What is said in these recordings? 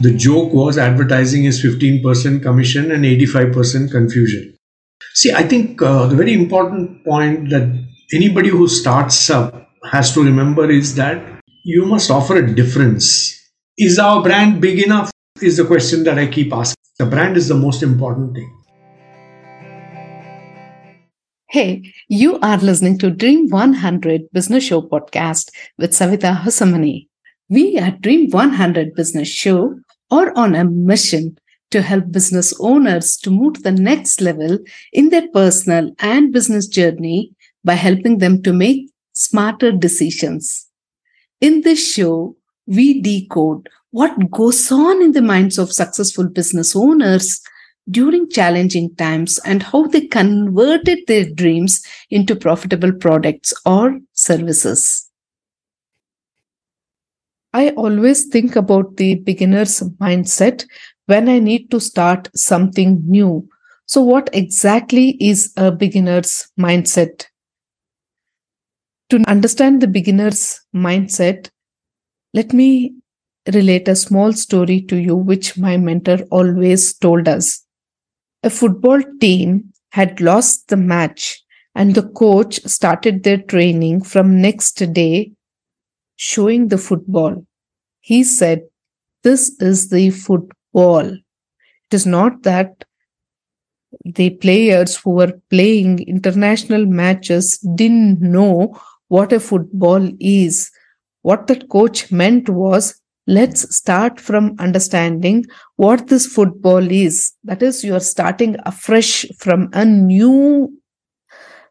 The joke was advertising is 15% commission and 85% confusion. See, I think uh, the very important point that anybody who starts up has to remember is that you must offer a difference. Is our brand big enough? Is the question that I keep asking. The brand is the most important thing. Hey, you are listening to Dream 100 Business Show podcast with Savita Hosamani. We at Dream 100 Business Show are on a mission to help business owners to move to the next level in their personal and business journey by helping them to make smarter decisions. In this show, we decode what goes on in the minds of successful business owners during challenging times and how they converted their dreams into profitable products or services. I always think about the beginner's mindset when I need to start something new. So, what exactly is a beginner's mindset? To understand the beginner's mindset, let me relate a small story to you, which my mentor always told us. A football team had lost the match, and the coach started their training from next day showing the football. He said, This is the football. It is not that the players who were playing international matches didn't know what a football is. What that coach meant was let's start from understanding what this football is. That is, you are starting afresh from a new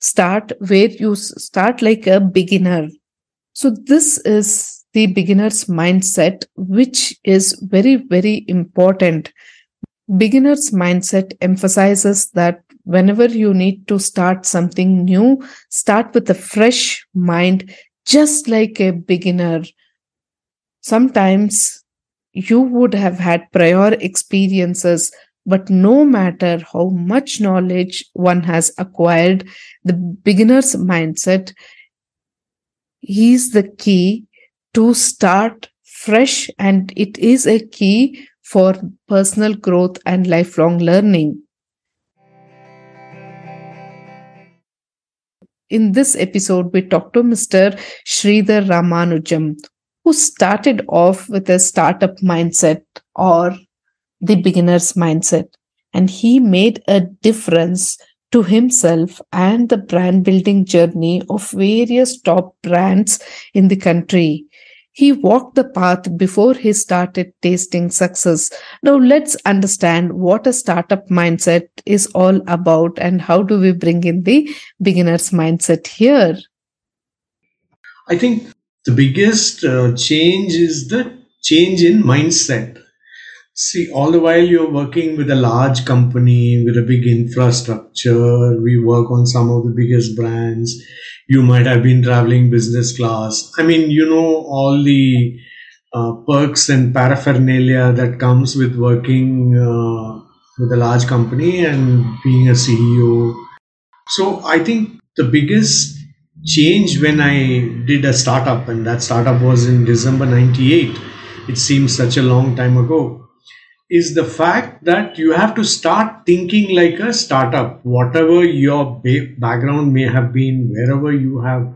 start where you start like a beginner so, this is the beginner's mindset, which is very, very important. Beginner's mindset emphasizes that whenever you need to start something new, start with a fresh mind, just like a beginner. Sometimes you would have had prior experiences, but no matter how much knowledge one has acquired, the beginner's mindset is the key to start fresh and it is a key for personal growth and lifelong learning. In this episode, we talk to Mr. Sridhar Ramanujam, who started off with a startup mindset or the beginner's mindset. And he made a difference to himself and the brand building journey of various top brands in the country. He walked the path before he started tasting success. Now let's understand what a startup mindset is all about and how do we bring in the beginner's mindset here? I think the biggest uh, change is the change in mindset. See, all the while you're working with a large company with a big infrastructure, we work on some of the biggest brands. You might have been traveling business class. I mean, you know, all the uh, perks and paraphernalia that comes with working uh, with a large company and being a CEO. So I think the biggest change when I did a startup, and that startup was in December 98. It seems such a long time ago is the fact that you have to start thinking like a startup. Whatever your background may have been wherever you have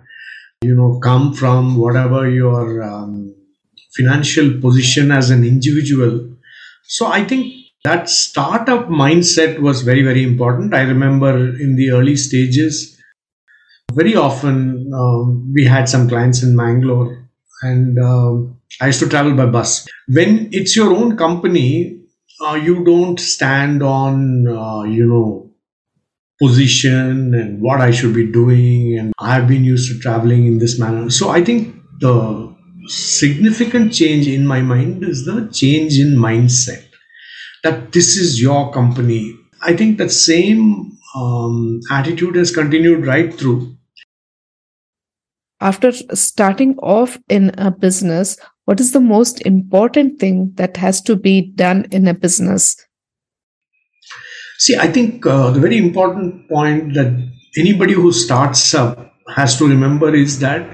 you know come from whatever your um, financial position as an individual. So i think that startup mindset was very very important. I remember in the early stages very often um, we had some clients in mangalore and um, i used to travel by bus. When it's your own company uh, you don't stand on uh, you know position and what I should be doing and I've been used to traveling in this manner. So I think the significant change in my mind is the change in mindset that this is your company. I think that same um, attitude has continued right through. After starting off in a business what is the most important thing that has to be done in a business? See, I think uh, the very important point that anybody who starts up has to remember is that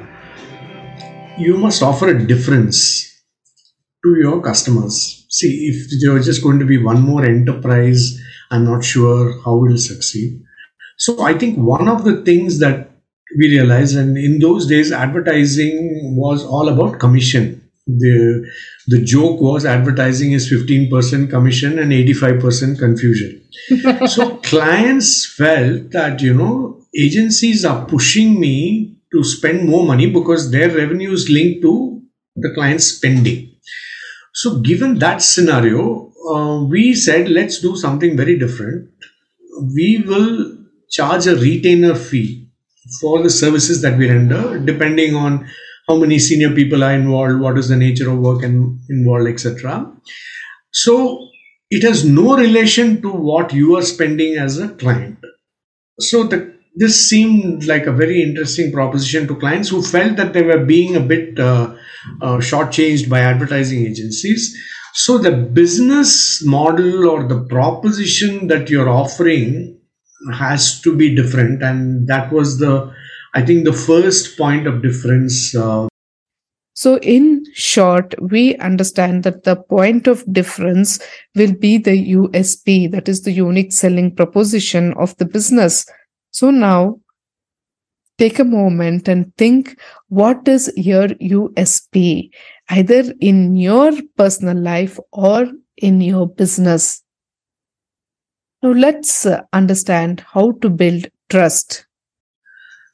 you must offer a difference. to your customers. See, if you're just going to be one more enterprise, I'm not sure how we'll succeed. So I think one of the things that we realized, and in those days, advertising was all about commission. The the joke was advertising is 15% commission and 85% confusion. so clients felt that you know agencies are pushing me to spend more money because their revenue is linked to the client's spending. So, given that scenario, uh, we said let's do something very different. We will charge a retainer fee for the services that we render, depending on how many senior people are involved, what is the nature of work and involved, etc. So, it has no relation to what you are spending as a client. So, the this seemed like a very interesting proposition to clients who felt that they were being a bit uh, uh, shortchanged by advertising agencies. So the business model or the proposition that you're offering has to be different, and that was the, I think, the first point of difference. Uh, so, in short, we understand that the point of difference will be the USP, that is the unique selling proposition of the business so now take a moment and think what is your USP, either in your personal life or in your business. Now let's uh, understand how to build trust.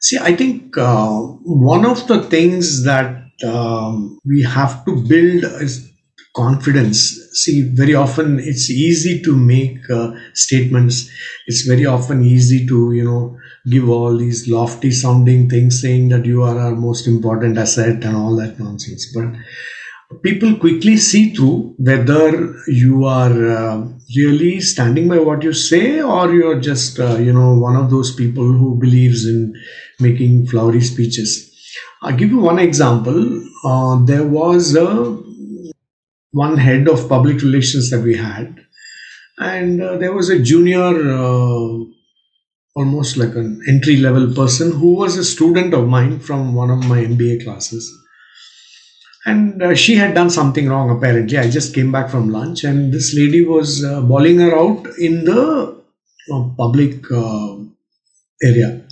See, I think uh, one of the things that um, we have to build is confidence. See very often it's easy to make uh, statements. It's very often easy to you know give all these lofty sounding things saying that you are our most important asset and all that nonsense. But people quickly see through whether you are uh, really standing by what you say or you're just uh, you know one of those people who believes in making flowery speeches i'll give you one example uh, there was a one head of public relations that we had, and uh, there was a junior, uh, almost like an entry level person who was a student of mine from one of my MBA classes. And uh, she had done something wrong, apparently. I just came back from lunch, and this lady was uh, bawling her out in the uh, public uh, area.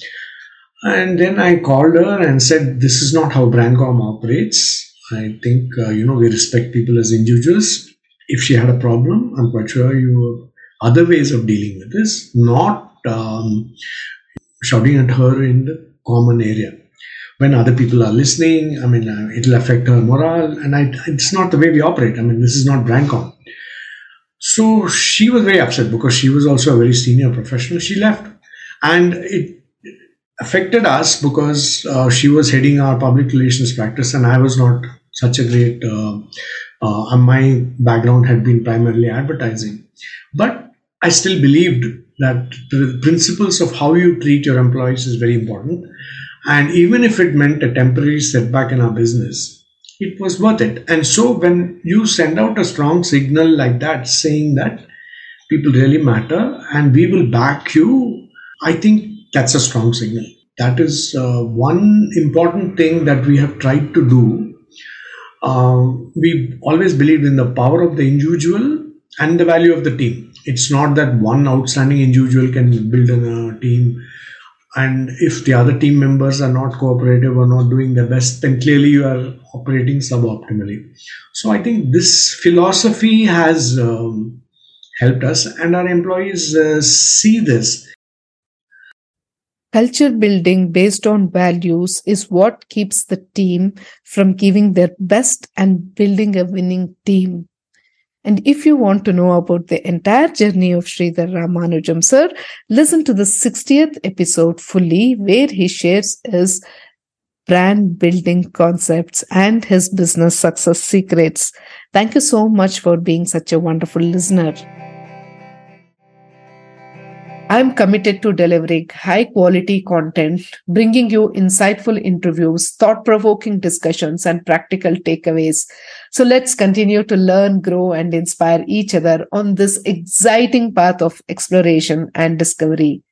And then I called her and said, This is not how Brandcom operates I think, uh, you know, we respect people as individuals. If she had a problem, I'm quite sure you have other ways of dealing with this, not um, shouting at her in the common area. When other people are listening, I mean, uh, it'll affect her morale, and I, it's not the way we operate. I mean, this is not Brandcom. So she was very upset because she was also a very senior professional. She left, and it affected us because uh, she was heading our public relations practice, and I was not such a great. Uh, uh, my background had been primarily advertising, but I still believed that the principles of how you treat your employees is very important, and even if it meant a temporary setback in our business, it was worth it. And so, when you send out a strong signal like that, saying that people really matter and we will back you, I think that's a strong signal. That is uh, one important thing that we have tried to do um, we always believed in the power of the individual and the value of the team. It's not that one outstanding individual can build a team, and if the other team members are not cooperative or not doing their best, then clearly you are operating suboptimally. So I think this philosophy has um, helped us, and our employees uh, see this Culture building based on values is what keeps the team from giving their best and building a winning team. And if you want to know about the entire journey of Sridhar Ramanujam sir, listen to the 60th episode fully where he shares his brand building concepts and his business success secrets. Thank you so much for being such a wonderful listener. I'm committed to delivering high quality content, bringing you insightful interviews, thought provoking discussions, and practical takeaways. So let's continue to learn, grow, and inspire each other on this exciting path of exploration and discovery.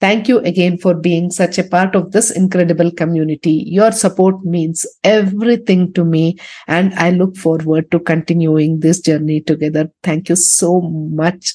Thank you again for being such a part of this incredible community. Your support means everything to me, and I look forward to continuing this journey together. Thank you so much.